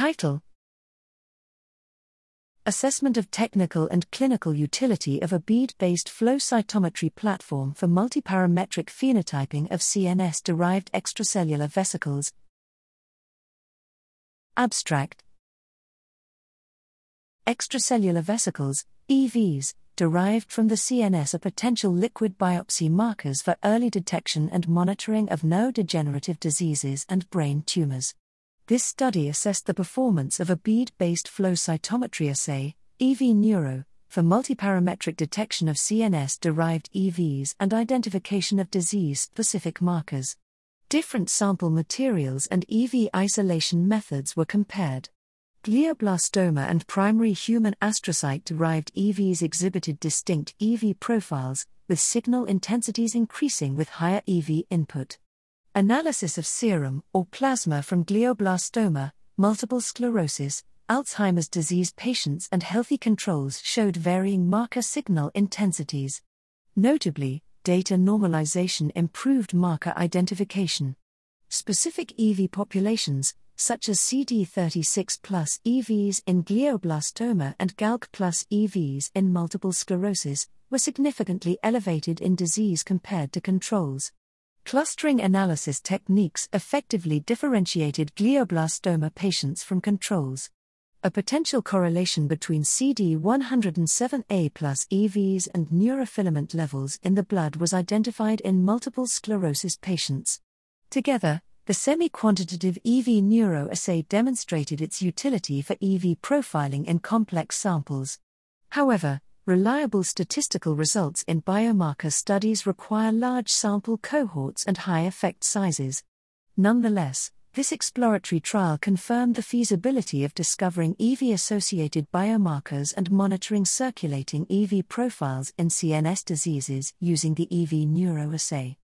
Title Assessment of Technical and Clinical Utility of a Bead based Flow Cytometry Platform for Multiparametric Phenotyping of CNS Derived Extracellular Vesicles. Abstract Extracellular vesicles, EVs, derived from the CNS are potential liquid biopsy markers for early detection and monitoring of neurodegenerative diseases and brain tumors. This study assessed the performance of a bead based flow cytometry assay, EV Neuro, for multiparametric detection of CNS derived EVs and identification of disease specific markers. Different sample materials and EV isolation methods were compared. Glioblastoma and primary human astrocyte derived EVs exhibited distinct EV profiles, with signal intensities increasing with higher EV input. Analysis of serum or plasma from glioblastoma, multiple sclerosis, Alzheimer's disease patients and healthy controls showed varying marker signal intensities. Notably, data normalization improved marker identification. Specific EV populations, such as CD36 plus EVs in glioblastoma and GALC plus EVs in multiple sclerosis, were significantly elevated in disease compared to controls. Clustering analysis techniques effectively differentiated glioblastoma patients from controls. A potential correlation between CD107A plus EVs and neurofilament levels in the blood was identified in multiple sclerosis patients. Together, the semi quantitative EV neuroassay demonstrated its utility for EV profiling in complex samples. However, reliable statistical results in biomarker studies require large sample cohorts and high effect sizes. Nonetheless, this exploratory trial confirmed the feasibility of discovering EV associated biomarkers and monitoring circulating EV profiles in CNS diseases using the EV neuroassay.